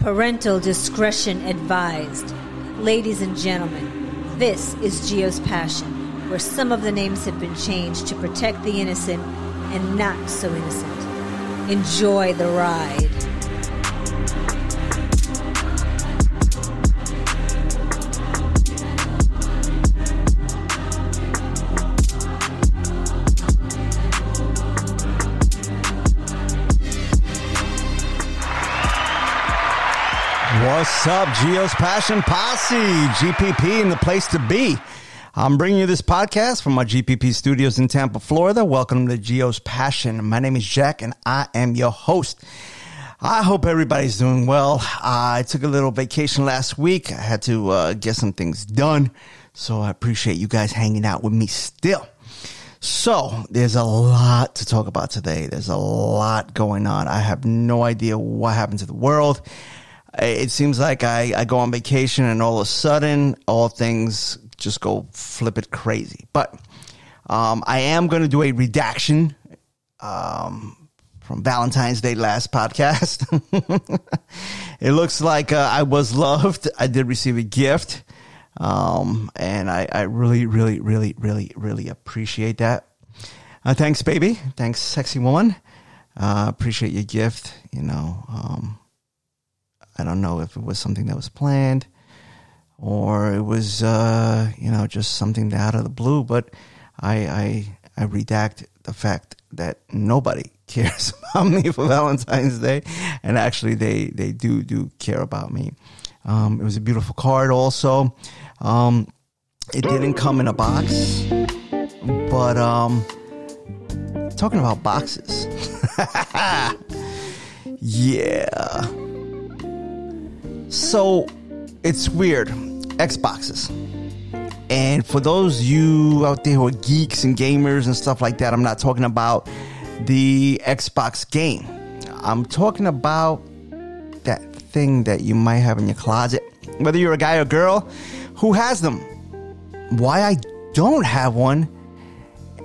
Parental discretion advised. Ladies and gentlemen, this is Gio's Passion, where some of the names have been changed to protect the innocent and not so innocent. Enjoy the ride. What's up, Gio's Passion Posse? GPP in the place to be. I'm bringing you this podcast from my GPP studios in Tampa, Florida. Welcome to Gio's Passion. My name is Jack and I am your host. I hope everybody's doing well. I took a little vacation last week. I had to uh, get some things done. So I appreciate you guys hanging out with me still. So there's a lot to talk about today. There's a lot going on. I have no idea what happened to the world it seems like I, I go on vacation and all of a sudden all things just go flip it crazy. But um, I am going to do a redaction um, from Valentine's Day last podcast. it looks like uh, I was loved. I did receive a gift. Um, and I, I really, really, really, really, really appreciate that. Uh, thanks, baby. Thanks, sexy woman. Uh, appreciate your gift. You know, um, I don't know if it was something that was planned or it was, uh, you know, just something out of the blue. But I, I, I redact the fact that nobody cares about me for Valentine's Day, and actually they they do do care about me. Um, it was a beautiful card, also. Um, it didn't come in a box, but um, talking about boxes, yeah. So it's weird. Xboxes. And for those you out there who are geeks and gamers and stuff like that, I'm not talking about the Xbox game. I'm talking about that thing that you might have in your closet. Whether you're a guy or girl who has them. Why I don't have one.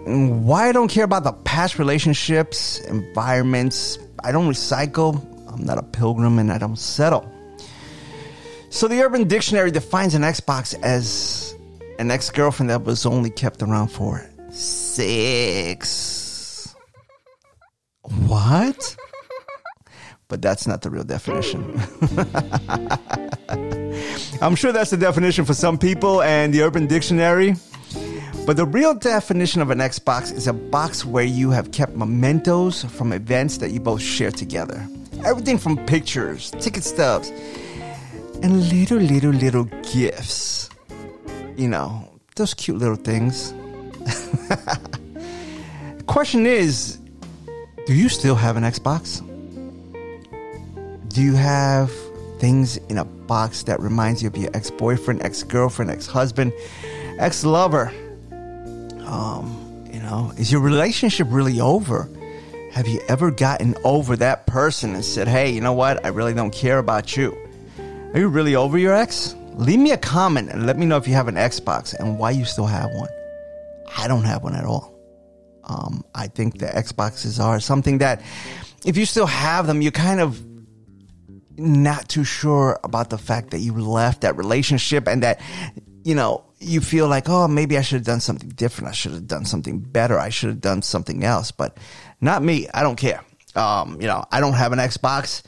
Why I don't care about the past relationships, environments. I don't recycle. I'm not a pilgrim and I don't settle. So the Urban Dictionary defines an Xbox as an ex girlfriend that was only kept around for six. What? But that's not the real definition. I'm sure that's the definition for some people and the Urban Dictionary. But the real definition of an Xbox is a box where you have kept mementos from events that you both share together. Everything from pictures, ticket stubs, and little, little, little gifts. You know, those cute little things. Question is do you still have an Xbox? Do you have things in a box that reminds you of your ex boyfriend, ex girlfriend, ex husband, ex lover? Um, you know, is your relationship really over? Have you ever gotten over that person and said, hey, you know what? I really don't care about you? Are you really over your ex? Leave me a comment and let me know if you have an Xbox and why you still have one. I don't have one at all. Um, I think the Xboxes are something that if you still have them, you're kind of not too sure about the fact that you left that relationship and that, you know, you feel like, oh, maybe I should have done something different. I should have done something better. I should have done something else, but not me. I don't care. Um, you know, I don't have an Xbox.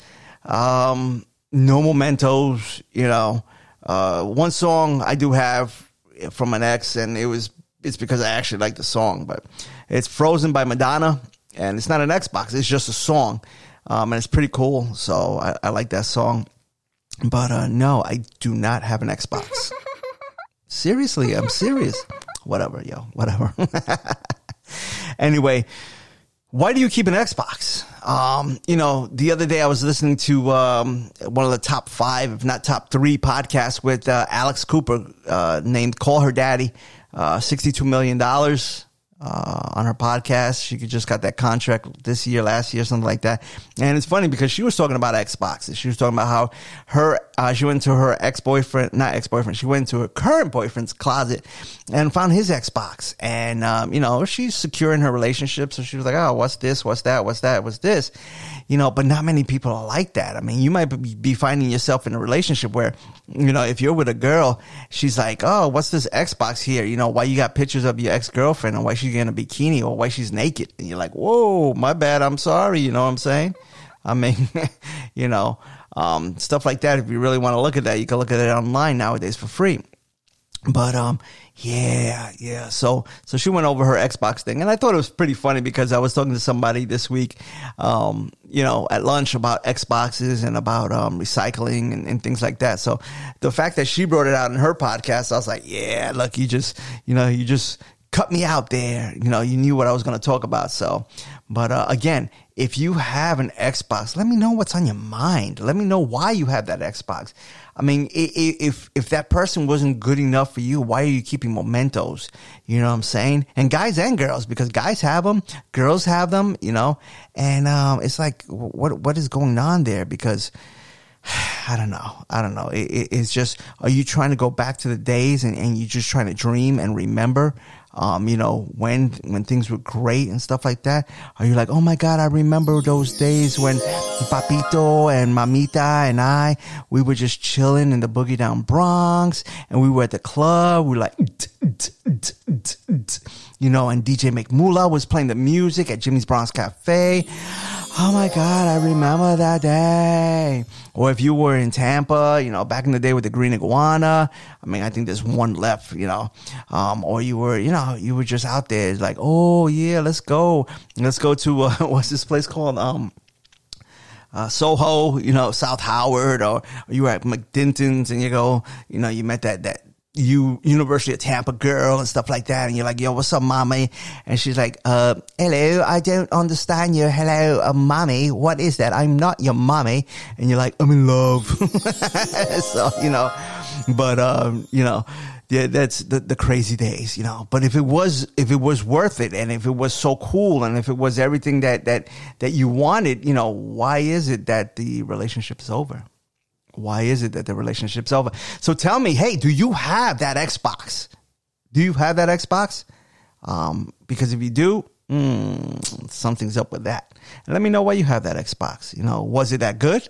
Um, no mementos, you know. Uh, one song I do have from an ex, and it was it's because I actually like the song, but it's "Frozen" by Madonna, and it's not an Xbox; it's just a song, um, and it's pretty cool. So I, I like that song. But uh, no, I do not have an Xbox. Seriously, I'm serious. Whatever, yo, whatever. anyway, why do you keep an Xbox? Um, you know, the other day I was listening to um, one of the top five, if not top three, podcasts with uh, Alex Cooper uh, named "Call Her Daddy." Uh, Sixty-two million dollars. Uh, on her podcast. She just got that contract this year, last year, something like that. And it's funny because she was talking about Xboxes. She was talking about how her uh, she went to her ex boyfriend, not ex boyfriend. She went to her current boyfriend's closet and found his Xbox. And um, you know she's secure in her relationship, so she was like, "Oh, what's this? What's that? What's that? What's this?" You know, but not many people are like that. I mean, you might be finding yourself in a relationship where, you know, if you're with a girl, she's like, "Oh, what's this Xbox here? You know, why you got pictures of your ex girlfriend and why she's in a bikini or why she's naked?" And you're like, "Whoa, my bad. I'm sorry." You know what I'm saying? I mean, you know, um, stuff like that. If you really want to look at that, you can look at it online nowadays for free. But um, yeah, yeah. So so she went over her Xbox thing, and I thought it was pretty funny because I was talking to somebody this week, um, you know, at lunch about Xboxes and about um, recycling and, and things like that. So the fact that she brought it out in her podcast, I was like, yeah, look, you just you know you just cut me out there. You know, you knew what I was going to talk about. So, but uh, again, if you have an Xbox, let me know what's on your mind. Let me know why you have that Xbox. I mean, if if that person wasn't good enough for you, why are you keeping mementos? You know what I'm saying? And guys and girls, because guys have them, girls have them. You know, and um, it's like, what what is going on there? Because I don't know. I don't know. It, it, it's just, are you trying to go back to the days and, and you're just trying to dream and remember? Um, you know, when when things were great and stuff like that? Are you like, oh my god, I remember those days when Papito and Mamita and I we were just chilling in the boogie down Bronx and we were at the club. We were like, you know, and DJ McMula was playing the music at Jimmy's Bronx Cafe. Oh my God, I remember that day. Or if you were in Tampa, you know, back in the day with the green iguana. I mean, I think there's one left, you know. Um, or you were, you know, you were just out there. It's like, oh yeah, let's go. Let's go to, uh, what's this place called? Um, uh, Soho, you know, South Howard, or, or you were at MacDinton's and you go, you know, you met that, that, you University of Tampa girl and stuff like that, and you're like, "Yo, what's up, mommy?" And she's like, "Uh, hello, I don't understand you. Hello, uh, mommy. What is that? I'm not your mommy." And you're like, "I'm in love." so you know, but um, you know, yeah, that's the, the crazy days, you know. But if it was if it was worth it, and if it was so cool, and if it was everything that that that you wanted, you know, why is it that the relationship is over? Why is it that the relationship's over? So tell me, hey, do you have that Xbox? Do you have that Xbox? Um, because if you do, mm, something's up with that. And let me know why you have that Xbox. You know, was it that good?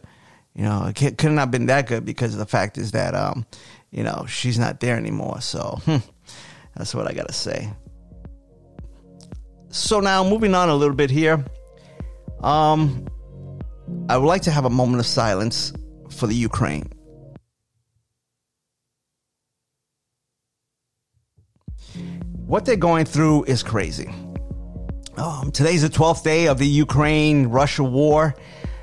You know, it could not have been that good because the fact is that, um, you know, she's not there anymore. So hmm, that's what I got to say. So now moving on a little bit here. Um, I would like to have a moment of silence for the Ukraine. What they're going through is crazy. Um, today's the 12th day of the Ukraine Russia war,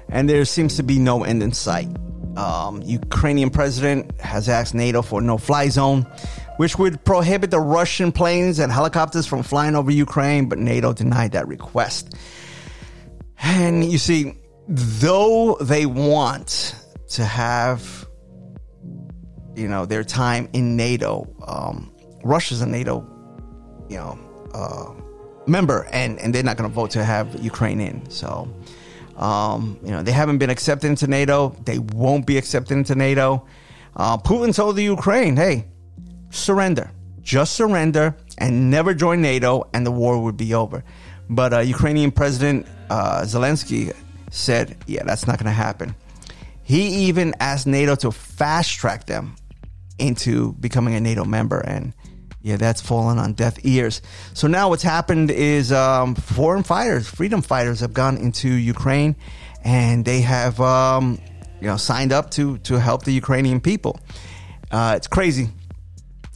and there seems to be no end in sight. Um, Ukrainian president has asked NATO for no fly zone, which would prohibit the Russian planes and helicopters from flying over Ukraine, but NATO denied that request. And you see, though they want to have, you know, their time in NATO. Um, Russia's a NATO, you know, uh, member, and and they're not going to vote to have Ukraine in. So, um, you know, they haven't been accepted into NATO. They won't be accepted into NATO. Uh, Putin told the Ukraine, "Hey, surrender, just surrender, and never join NATO, and the war would be over." But uh, Ukrainian President uh, Zelensky said, "Yeah, that's not going to happen." He even asked NATO to fast track them into becoming a NATO member. And yeah, that's fallen on deaf ears. So now what's happened is um, foreign fighters, freedom fighters, have gone into Ukraine and they have um, you know signed up to to help the Ukrainian people. Uh, it's crazy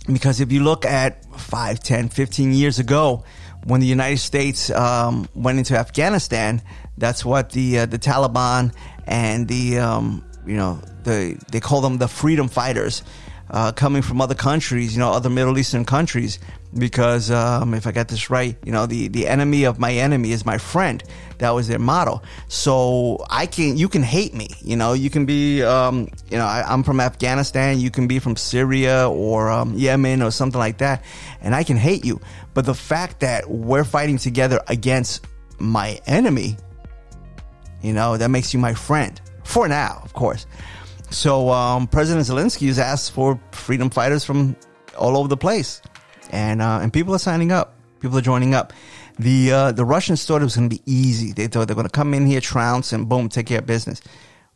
because if you look at 5, 10, 15 years ago, when the United States um, went into Afghanistan, that's what the uh, the Taliban and the um, you know the they call them the freedom fighters. uh, coming from other countries, you know, other Middle Eastern countries, because um, if I got this right, you know, the, the enemy of my enemy is my friend. That was their motto. So I can, you can hate me, you know, you can be, um, you know, I, am from Afghanistan, you can be from Syria or um, Yemen or something like that, and I can hate you. But the fact that we're fighting together against my enemy, you know, that makes you my friend for now, of course. So um, President Zelensky has asked for freedom fighters from all over the place, and uh, and people are signing up. People are joining up. The uh, the Russians thought it was going to be easy. They thought they're going to come in here, trounce, and boom, take care of business.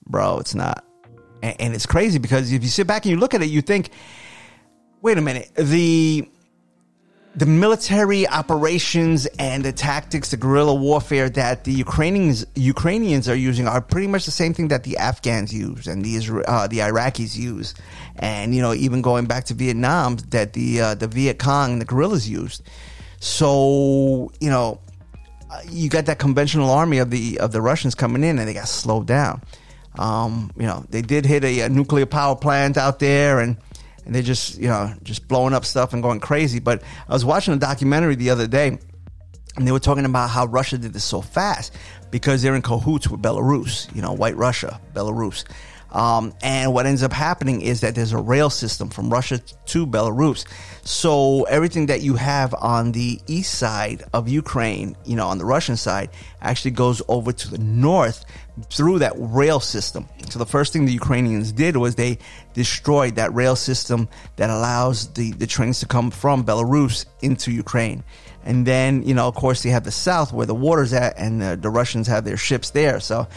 Bro, it's not. And, and it's crazy because if you sit back and you look at it, you think, wait a minute, the the military operations and the tactics, the guerrilla warfare that the Ukrainians Ukrainians are using are pretty much the same thing that the Afghans use and the uh, the Iraqis use, and you know even going back to Vietnam that the uh, the Viet Cong and the guerrillas used. So you know you got that conventional army of the of the Russians coming in and they got slowed down. Um, you know they did hit a, a nuclear power plant out there and and they're just you know just blowing up stuff and going crazy. But I was watching a documentary the other day, and they were talking about how Russia did this so fast because they're in cahoots with Belarus, you know, White Russia, Belarus. Um, and what ends up happening is that there's a rail system from Russia to Belarus. So everything that you have on the east side of Ukraine, you know, on the Russian side, actually goes over to the north through that rail system. So the first thing the Ukrainians did was they destroyed that rail system that allows the, the trains to come from Belarus into Ukraine. And then, you know, of course, they have the south where the water's at, and the, the Russians have their ships there. So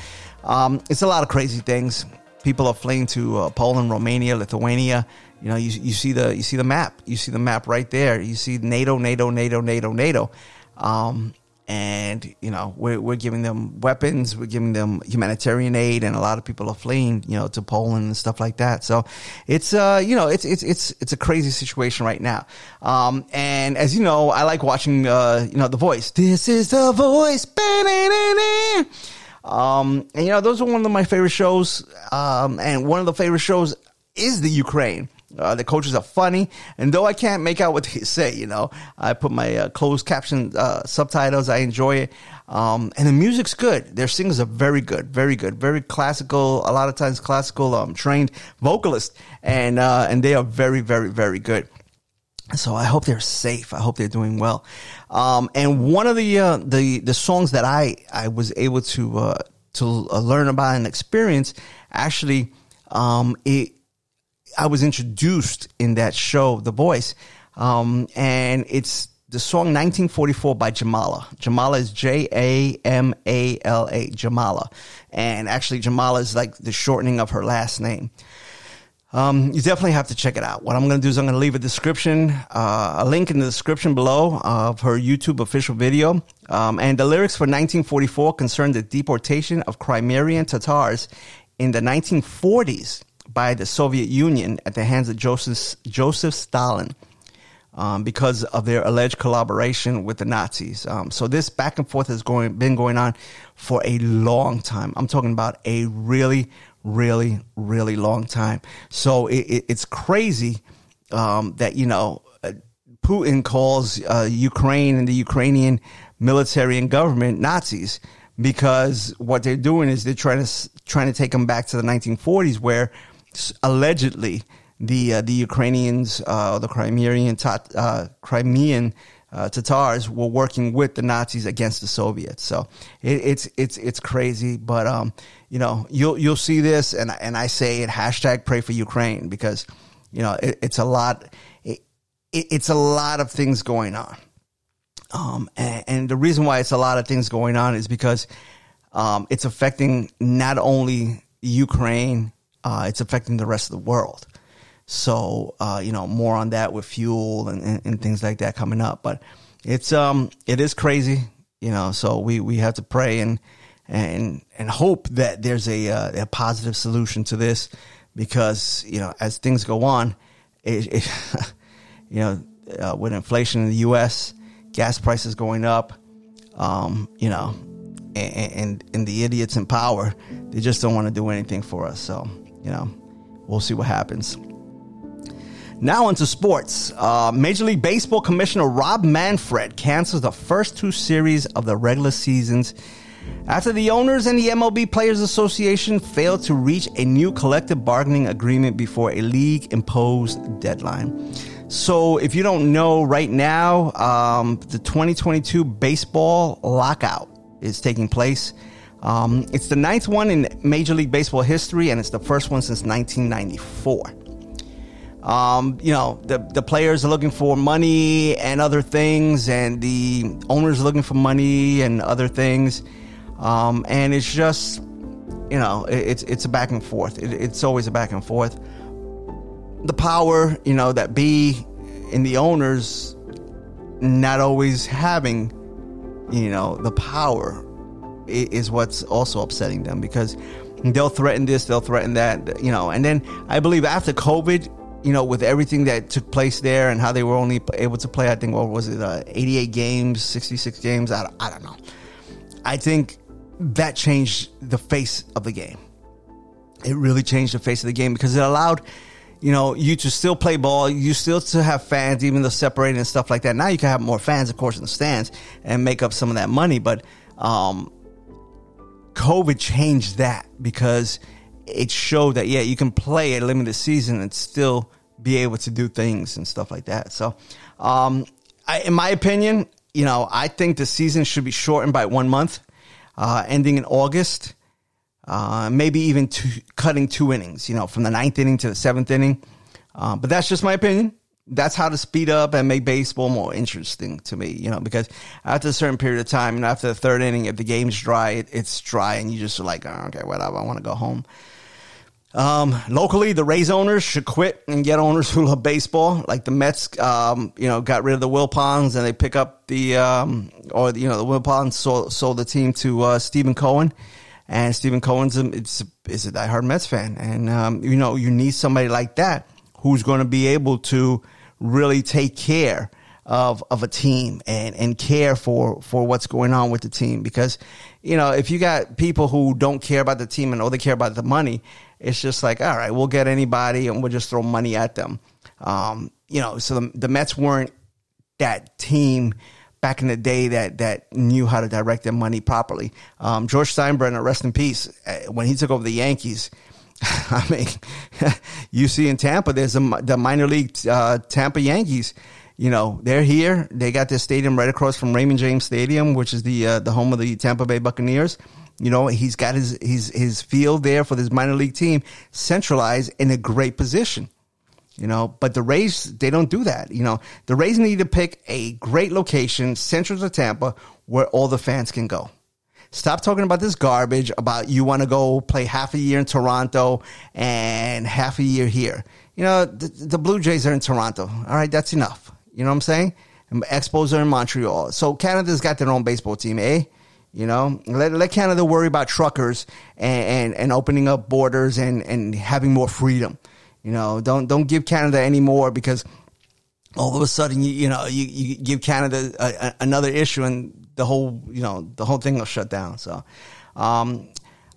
um, it's a lot of crazy things people are fleeing to uh, Poland, Romania, Lithuania. You know, you, you see the you see the map. You see the map right there. You see NATO, NATO, NATO, NATO, NATO. Um, and you know we're, we're giving them weapons we're giving them humanitarian aid and a lot of people are fleeing you know to poland and stuff like that so it's uh you know it's it's it's it's a crazy situation right now um and as you know i like watching uh you know the voice this is the voice um, and you know, those are one of my favorite shows. Um, and one of the favorite shows is the Ukraine. Uh, the coaches are funny, and though I can't make out what they say, you know, I put my uh, closed caption uh, subtitles. I enjoy it, um, and the music's good. Their singers are very good, very good, very classical. A lot of times, classical um, trained vocalists, and uh, and they are very, very, very good. So I hope they're safe. I hope they're doing well. Um, and one of the uh, the the songs that I I was able to uh, to uh, learn about and experience actually um, it I was introduced in that show, The Voice, um, and it's the song 1944 by Jamala. Jamala is J A M A L A, Jamala. And actually, Jamala is like the shortening of her last name. Um, you definitely have to check it out. What I'm going to do is I'm going to leave a description, uh, a link in the description below of her YouTube official video. Um, and the lyrics for 1944 concern the deportation of Crimean Tatars in the 1940s by the Soviet Union at the hands of Joseph, Joseph Stalin. Um, because of their alleged collaboration with the Nazis. Um, so this back and forth has going, been going on for a long time. I'm talking about a really, really, really long time. So it, it, it's crazy um, that, you know, uh, Putin calls uh, Ukraine and the Ukrainian military and government Nazis because what they're doing is they're trying to trying to take them back to the 1940s where allegedly the uh, the Ukrainians uh, the Crimean uh, Crimean uh, Tatars were working with the Nazis against the Soviets. So it, it's it's it's crazy, but um, you know you'll you'll see this, and and I say it hashtag pray for Ukraine because you know it, it's a lot. It, it's a lot of things going on, um, and, and, the reason why it's a lot of things going on is because um, it's affecting not only Ukraine, uh, it's affecting the rest of the world. So, uh, you know, more on that with fuel and, and, and, things like that coming up. But it's, um, it is crazy, you know, so we, we have to pray and, and, and hope that there's a, uh, a positive solution to this because, you know, as things go on, it, it you know, uh, with inflation in the U.S., gas prices going up, um, you know, and, and, and the idiots in power, they just don't want to do anything for us. So, you know, we'll see what happens. Now onto sports. Uh, Major League Baseball Commissioner Rob Manfred cancels the first two series of the regular seasons after the owners and the MLB Players Association failed to reach a new collective bargaining agreement before a league imposed deadline. So, if you don't know right now, um, the 2022 baseball lockout is taking place. Um, it's the ninth one in Major League Baseball history, and it's the first one since 1994. Um, you know, the, the players are looking for money and other things, and the owners are looking for money and other things. Um, and it's just, you know, it, it's it's a back and forth. It, it's always a back and forth. The power, you know, that be in the owners not always having, you know, the power is what's also upsetting them because they'll threaten this, they'll threaten that, you know. And then I believe after COVID, you know, with everything that took place there and how they were only able to play, I think, what was it, uh, 88 games, 66 games? I, I don't know. I think that changed the face of the game. It really changed the face of the game because it allowed, you know, you to still play ball, you still to have fans, even though separated and stuff like that. Now you can have more fans, of course, in the stands and make up some of that money. But um, COVID changed that because it showed that yeah, you can play a limited season and still be able to do things and stuff like that. So, um, I, in my opinion, you know, I think the season should be shortened by one month, uh, ending in August. Uh, maybe even two, cutting two innings, you know, from the ninth inning to the seventh inning. Uh, but that's just my opinion. That's how to speed up and make baseball more interesting to me, you know, because after a certain period of time, and after the third inning, if the game's dry, it, it's dry, and you just are like, oh, okay, whatever, I want to go home. Um, locally, the Rays owners should quit and get owners who love baseball. Like the Mets, um, you know, got rid of the Wilpons and they pick up the, um, or, you know, the Wilpons sold, sold the team to, uh, Steven Cohen. And Steven Cohen's a, it's, is a diehard Mets fan. And, um, you know, you need somebody like that who's going to be able to really take care of, of a team and, and care for, for what's going on with the team. Because, you know, if you got people who don't care about the team and all they care about the money, it's just like, all right, we'll get anybody and we'll just throw money at them. Um, you know, so the, the Mets weren't that team back in the day that that knew how to direct their money properly. Um, George Steinbrenner, rest in peace, uh, when he took over the Yankees. I mean, you see in Tampa, there's a, the minor league uh, Tampa Yankees. You know, they're here. They got their stadium right across from Raymond James Stadium, which is the uh, the home of the Tampa Bay Buccaneers. You know, he's got his, his, his field there for this minor league team centralized in a great position. You know, but the Rays, they don't do that. You know, the Rays need to pick a great location central to Tampa where all the fans can go. Stop talking about this garbage about you want to go play half a year in Toronto and half a year here. You know, the, the Blue Jays are in Toronto. All right, that's enough. You know what I'm saying? Expos are in Montreal. So Canada's got their own baseball team, eh? You know, let, let Canada worry about truckers and, and, and opening up borders and, and having more freedom. You know, don't don't give Canada any more because all of a sudden you you know you, you give Canada a, a, another issue and the whole you know the whole thing will shut down. So, um,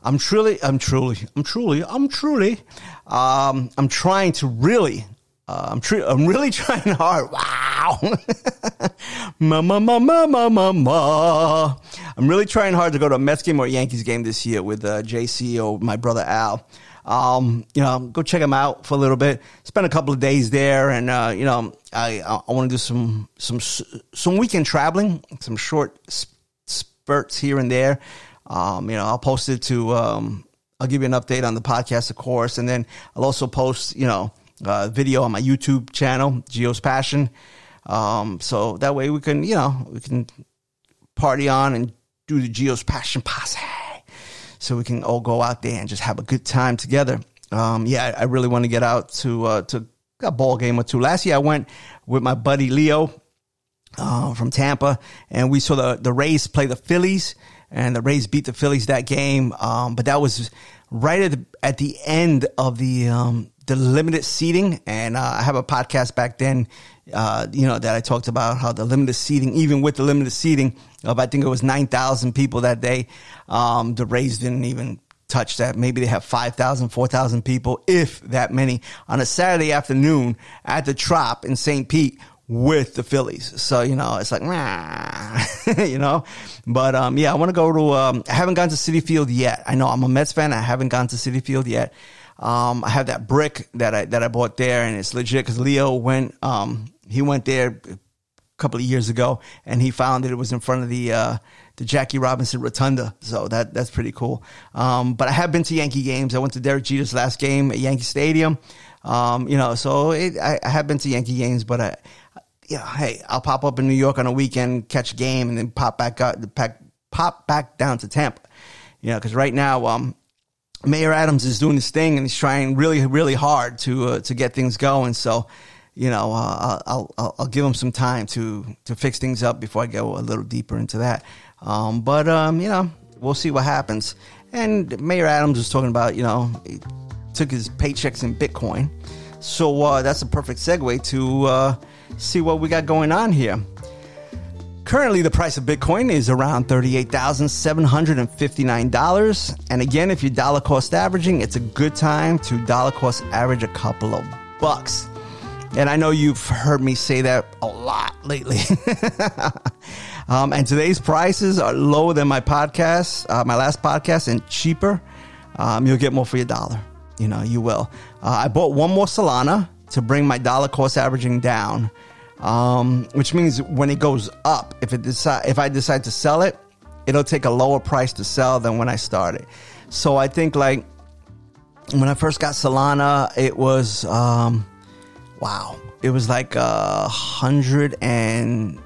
I'm truly, I'm truly, I'm truly, I'm truly, um, I'm trying to really uh, I'm tr- I'm really trying hard. Wow. ma, ma, ma, ma, ma, ma, ma. I'm really trying hard to go to a Mets game or a Yankees game this year with uh, JC or my brother Al. Um, you know, go check him out for a little bit. Spend a couple of days there, and uh, you know, I I want to do some some some weekend traveling, some short spurts here and there. Um, you know, I'll post it to. Um, I'll give you an update on the podcast, of course, and then I'll also post. You know uh, video on my YouTube channel, Gio's Passion. Um, so that way we can, you know, we can party on and do the Gio's Passion posse. So we can all go out there and just have a good time together. Um, yeah, I, really want to get out to uh, to a ball game or two. Last year I went with my buddy Leo uh, from Tampa, and we saw the the Rays play the Phillies, and the Rays beat the Phillies that game. Um, but that was right at the, at the end of the um, the limited seating, and uh, I have a podcast back then, uh, you know, that I talked about how the limited seating, even with the limited seating of I think it was nine thousand people that day, um, the Rays didn't even touch that. Maybe they have 5,000, 4,000 people, if that many, on a Saturday afternoon at the Trop in St. Pete with the Phillies. So, you know, it's like, you know, but, um, yeah, I want to go to, um, I haven't gone to Citi Field yet. I know I'm a Mets fan. I haven't gone to Citi Field yet. Um, I have that brick that I, that I bought there and it's legit because Leo went, um, he went there a couple of years ago and he found that it was in front of the, uh, the Jackie Robinson Rotunda. So that that's pretty cool. Um, but I have been to Yankee games. I went to Derek Jeter's last game at Yankee Stadium. Um, you know, so it, I, I, have been to Yankee games, but I, know, hey, I'll pop up in New York on a weekend, catch a game, and then pop back up, pop back down to Tampa. You know, because right now, um, Mayor Adams is doing his thing and he's trying really, really hard to uh, to get things going. So, you know, uh, I'll, I'll I'll give him some time to to fix things up before I go a little deeper into that. Um, but um, you know, we'll see what happens. And Mayor Adams was talking about, you know, he took his paychecks in Bitcoin. So uh, that's a perfect segue to uh, see what we got going on here. Currently, the price of Bitcoin is around $38,759. And again, if you're dollar cost averaging, it's a good time to dollar cost average a couple of bucks. And I know you've heard me say that a lot lately. Um, and today's prices are lower than my podcast, uh, my last podcast, and cheaper. Um, you'll get more for your dollar. You know, you will. Uh, I bought one more Solana to bring my dollar cost averaging down, um, which means when it goes up, if it decide, if I decide to sell it, it'll take a lower price to sell than when I started. So I think like when I first got Solana, it was um, wow, it was like a hundred and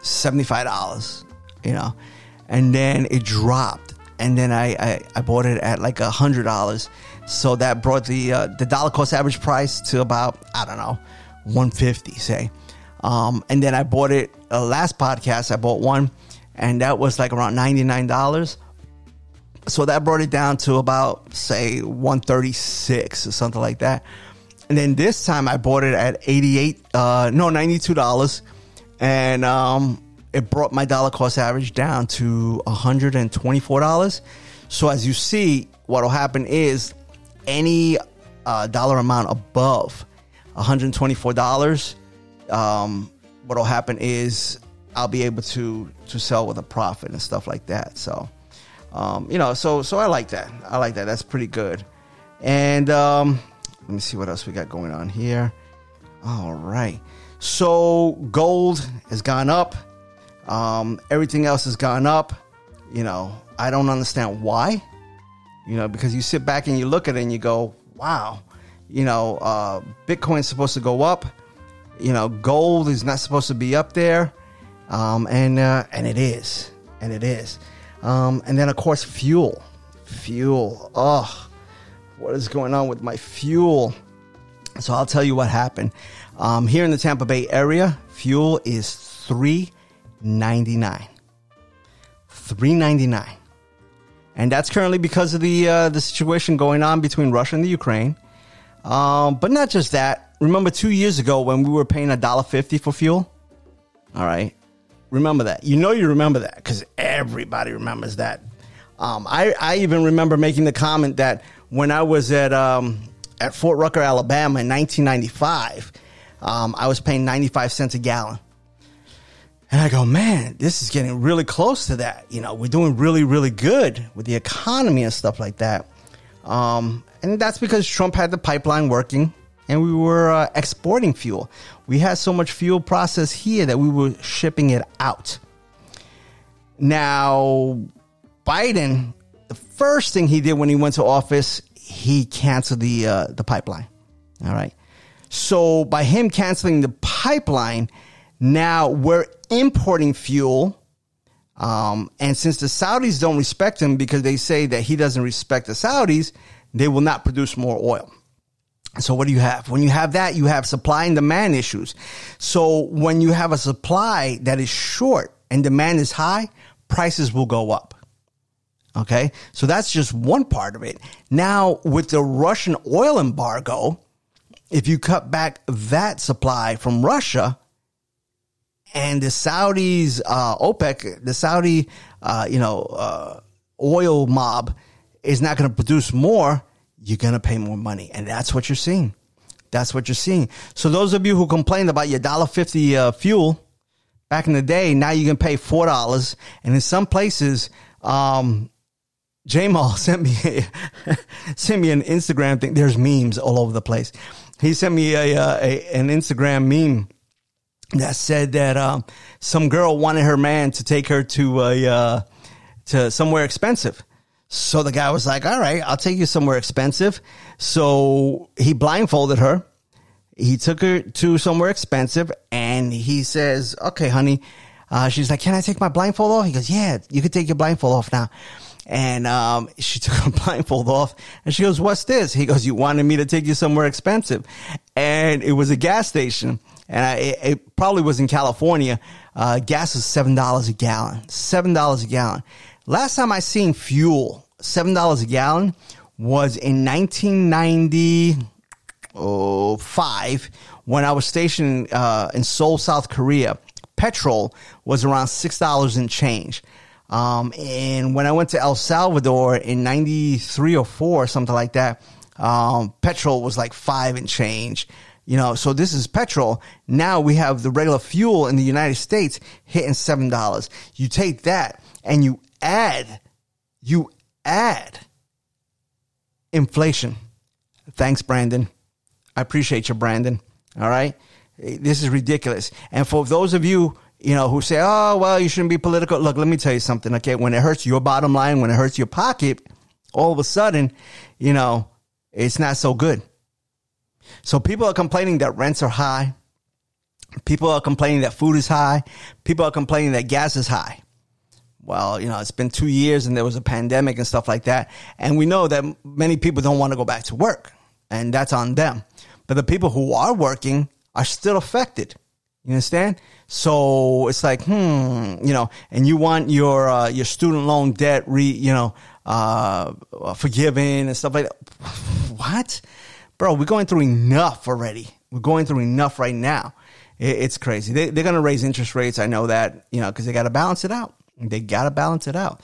$75, you know, and then it dropped. And then I, I, I bought it at like a hundred dollars. So that brought the, uh, the dollar cost average price to about, I don't know, 150 say. Um, and then I bought it uh, last podcast. I bought one and that was like around $99. So that brought it down to about say 136 or something like that. And then this time I bought it at 88, uh, no, $92 and um, it brought my dollar cost average down to $124. So as you see, what will happen is any uh, dollar amount above $124, um, what will happen is I'll be able to to sell with a profit and stuff like that. So, um, you know, so so I like that. I like that. That's pretty good. And um, let me see what else we got going on here. All right. So gold has gone up. Um, everything else has gone up. You know, I don't understand why. You know, because you sit back and you look at it and you go, wow, you know, uh, Bitcoin's supposed to go up. You know, gold is not supposed to be up there. Um, and, uh, and it is. And it is. Um, and then, of course, fuel. Fuel. Oh, what is going on with my fuel? So I'll tell you what happened. Um, here in the Tampa Bay area, fuel is three ninety nine. Three ninety nine, and that's currently because of the uh, the situation going on between Russia and the Ukraine. Um, but not just that. Remember two years ago when we were paying a dollar fifty for fuel? All right, remember that. You know you remember that because everybody remembers that. Um, I I even remember making the comment that when I was at um, at Fort Rucker, Alabama in 1995 um, I was paying 95 cents a gallon. And I go, man, this is getting really close to that. You know, we're doing really, really good with the economy and stuff like that. Um, and that's because Trump had the pipeline working and we were uh, exporting fuel. We had so much fuel processed here that we were shipping it out. Now, Biden, the first thing he did when he went to office, he canceled the uh, the pipeline. All right. So by him canceling the pipeline, now we're importing fuel. Um, and since the Saudis don't respect him because they say that he doesn't respect the Saudis, they will not produce more oil. So what do you have? When you have that, you have supply and demand issues. So when you have a supply that is short and demand is high, prices will go up. Okay. So that's just one part of it. Now with the Russian oil embargo, if you cut back that supply from Russia and the Saudis, uh, OPEC, the Saudi, uh, you know, uh, oil mob is not going to produce more, you're going to pay more money. And that's what you're seeing. That's what you're seeing. So those of you who complained about your dollar fifty uh, fuel back in the day, now you can pay four dollars, and in some places, um, Jamal sent me sent me an Instagram thing. There's memes all over the place. He sent me a, uh, a an Instagram meme that said that um, some girl wanted her man to take her to a uh, to somewhere expensive. So the guy was like, "All right, I'll take you somewhere expensive." So he blindfolded her. He took her to somewhere expensive, and he says, "Okay, honey." Uh, she's like, "Can I take my blindfold off?" He goes, "Yeah, you can take your blindfold off now." And um, she took her blindfold off, and she goes, "What's this?" He goes, "You wanted me to take you somewhere expensive," and it was a gas station and I, it, it, probably was in California. Uh, gas is seven dollars a gallon. Seven dollars a gallon. Last time I seen fuel seven dollars a gallon was in 1995 when I was stationed uh, in Seoul, South Korea. Petrol was around six dollars and change. Um, and when I went to El Salvador in 93 or 4, something like that, um, petrol was like five and change. You know, so this is petrol. Now we have the regular fuel in the United States hitting $7. You take that and you add, you add inflation. Thanks, Brandon. I appreciate you, Brandon. All right. This is ridiculous. And for those of you, you know, who say, oh, well, you shouldn't be political. Look, let me tell you something. Okay. When it hurts your bottom line, when it hurts your pocket, all of a sudden, you know, it's not so good. So people are complaining that rents are high. People are complaining that food is high. People are complaining that gas is high. Well, you know, it's been two years and there was a pandemic and stuff like that. And we know that many people don't want to go back to work and that's on them. But the people who are working are still affected. You understand? So it's like, hmm, you know, and you want your, uh, your student loan debt re, you know, uh, forgiven and stuff like that. What? Bro, we're going through enough already. We're going through enough right now. it's crazy. They, they're going to raise interest rates. I know that, you know, because they got to balance it out. They got to balance it out.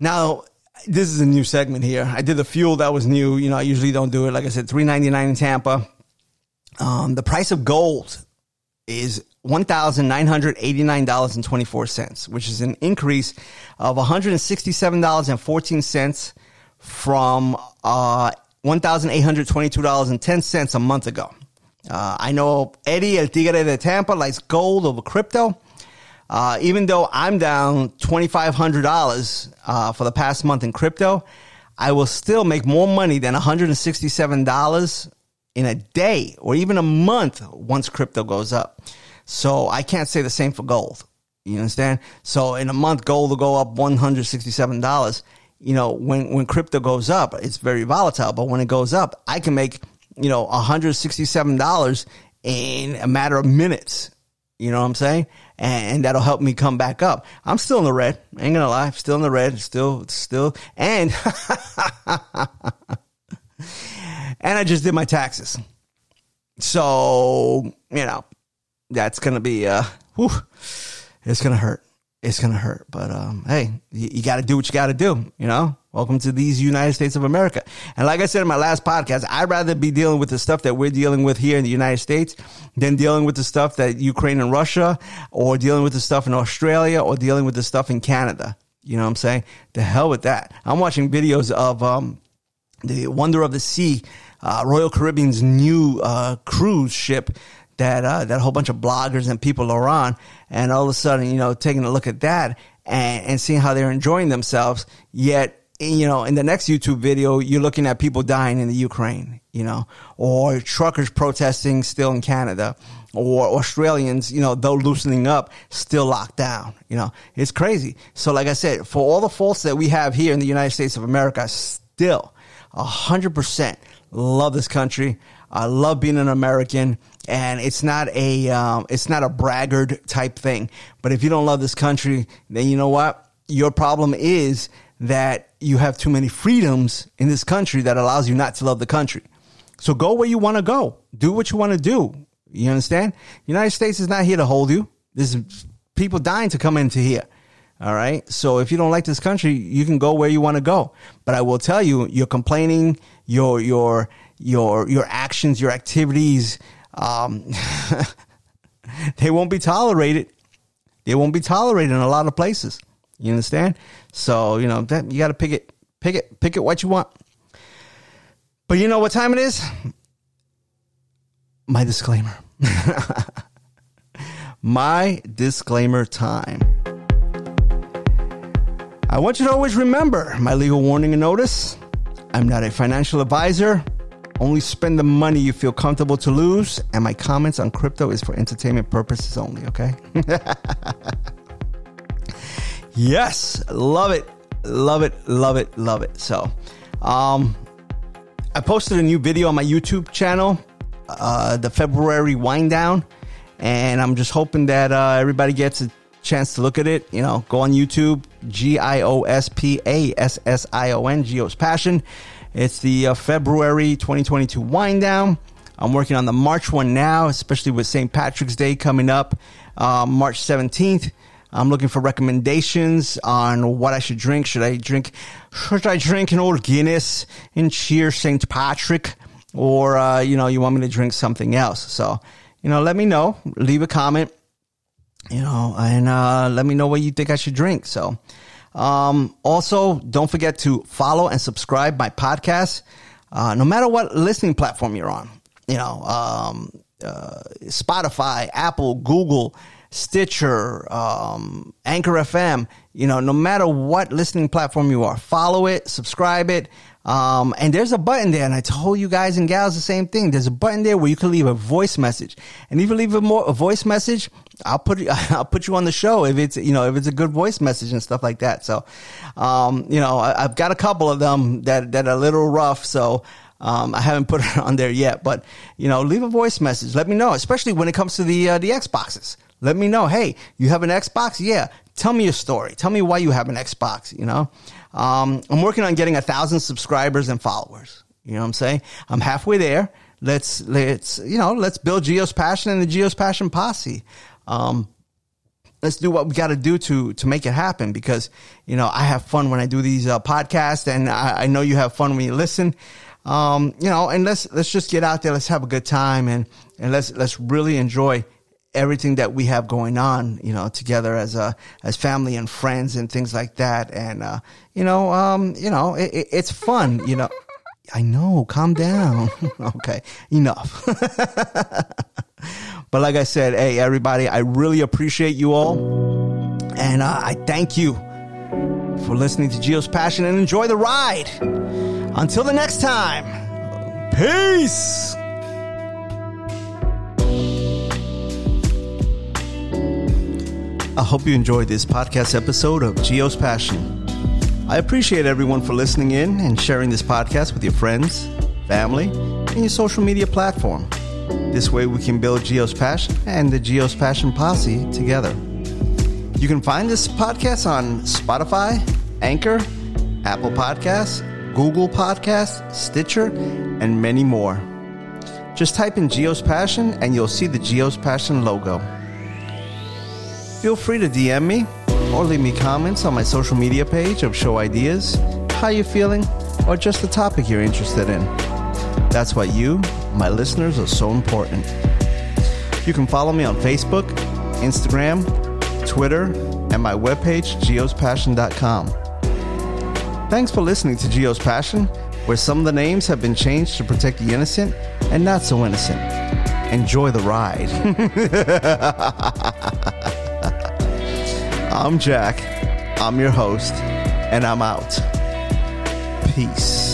Now, this is a new segment here. I did the fuel that was new. You know, I usually don't do it. Like I said, three ninety nine in Tampa. Um, the price of gold is one thousand nine hundred eighty nine dollars and twenty four cents, which is an increase of one hundred and sixty seven dollars and fourteen cents from uh, $1,822.10 a month ago. Uh, I know Eddie El Tigre de Tampa likes gold over crypto. Uh, even though I'm down $2,500 uh, for the past month in crypto, I will still make more money than $167 in a day or even a month once crypto goes up. So I can't say the same for gold. You understand? So in a month, gold will go up $167 you know, when, when crypto goes up, it's very volatile. But when it goes up, I can make, you know, $167 in a matter of minutes. You know what I'm saying? And, that'll help me come back up. I'm still in the red. Ain't gonna lie. Still in the red. Still, still. And, and I just did my taxes. So, you know, that's gonna be, uh, whew, it's gonna hurt it's gonna hurt. But um, hey, you, you got to do what you got to do. You know, welcome to these United States of America. And like I said in my last podcast, I'd rather be dealing with the stuff that we're dealing with here in the United States than dealing with the stuff that Ukraine and Russia, or dealing with the stuff in Australia, or dealing with the stuff in Canada. You know what I'm saying? The hell with that. I'm watching videos of um, the Wonder of the Sea, uh, Royal Caribbean's new uh, cruise ship that uh, that whole bunch of bloggers and people are on, and all of a sudden, you know, taking a look at that and, and seeing how they're enjoying themselves. Yet, you know, in the next YouTube video, you're looking at people dying in the Ukraine, you know, or truckers protesting still in Canada, or Australians, you know, though loosening up, still locked down. You know, it's crazy. So, like I said, for all the faults that we have here in the United States of America, still a hundred percent love this country. I love being an American and it's not a um, it's not a braggart type thing. But if you don't love this country, then you know what your problem is that you have too many freedoms in this country that allows you not to love the country. So go where you want to go. Do what you want to do. You understand? United States is not here to hold you. There's people dying to come into here. All right. So if you don't like this country, you can go where you want to go. But I will tell you, you're complaining, your your your your actions, your activities, um, they won't be tolerated. They won't be tolerated in a lot of places. You understand? So you know that you got to pick it, pick it, pick it what you want. But you know what time it is? My disclaimer. My disclaimer time. I want you to always remember my legal warning and notice. I'm not a financial advisor. Only spend the money you feel comfortable to lose, and my comments on crypto is for entertainment purposes only, okay? yes, love it. Love it, love it, love it. So, um, I posted a new video on my YouTube channel, uh, the February Whine Down, and I'm just hoping that uh, everybody gets a chance to look at it. You know, go on YouTube, G I O S P A S S I O N, Gio's Passion. It's the uh, February 2022 Whine Down. I'm working on the March one now, especially with St. Patrick's Day coming up, uh, March 17th. I'm looking for recommendations on what I should drink. Should I drink? Should I drink an old Guinness and cheer St. Patrick, or uh, you know, you want me to drink something else? So, you know, let me know. Leave a comment. You know, and uh, let me know what you think I should drink. So, um, also, don't forget to follow and subscribe my podcast, uh, no matter what listening platform you're on. You know, um, uh, Spotify, Apple, Google, Stitcher, um, Anchor FM. You know, no matter what listening platform you are, follow it, subscribe it. Um, and there's a button there, and I told you guys and gals the same thing. There's a button there where you can leave a voice message, and if you leave a, more, a voice message, I'll put I'll put you on the show if it's you know if it's a good voice message and stuff like that. So, um, you know, I, have got a couple of them that that are a little rough. So. Um, I haven't put it on there yet, but you know, leave a voice message. Let me know, especially when it comes to the uh, the Xboxes. Let me know. Hey, you have an Xbox? Yeah. Tell me your story. Tell me why you have an Xbox. You know, um, I'm working on getting a thousand subscribers and followers. You know what I'm saying? I'm halfway there. Let's let's you know let's build Gio's passion and the Gio's passion posse. Um, let's do what we got to do to to make it happen because you know I have fun when I do these uh, podcasts and I, I, know you have fun when you listen. Um, you know, and let's let's just get out there. Let's have a good time and and let's let's really enjoy everything that we have going on, you know, together as a as family and friends and things like that. And uh, you know, um, you know, it, it, it's fun. You know, I know. Calm down. okay, enough. but like I said, hey, everybody, I really appreciate you all, and uh, I thank you for listening to Gio's Passion and enjoy the ride. Until the next time, peace. I hope you enjoyed this podcast episode of Gio's Passion. I appreciate everyone for listening in and sharing this podcast with your friends, family, and your social media platform. This way we can build Gio's Passion and the Gio's Passion Posse together. You can find this podcast on Spotify, Anchor, Apple Podcasts, Google Podcasts, Stitcher, and many more. Just type in Gio's Passion and you'll see the Gio's Passion logo. Feel free to DM me or leave me comments on my social media page of show ideas, how you're feeling, or just the topic you're interested in. That's why you, my listeners, are so important. You can follow me on Facebook, Instagram, Twitter, and my webpage, giospassion.com. Thanks for listening to Gio's Passion, where some of the names have been changed to protect the innocent and not so innocent. Enjoy the ride. I'm Jack. I'm your host, and I'm out. Peace.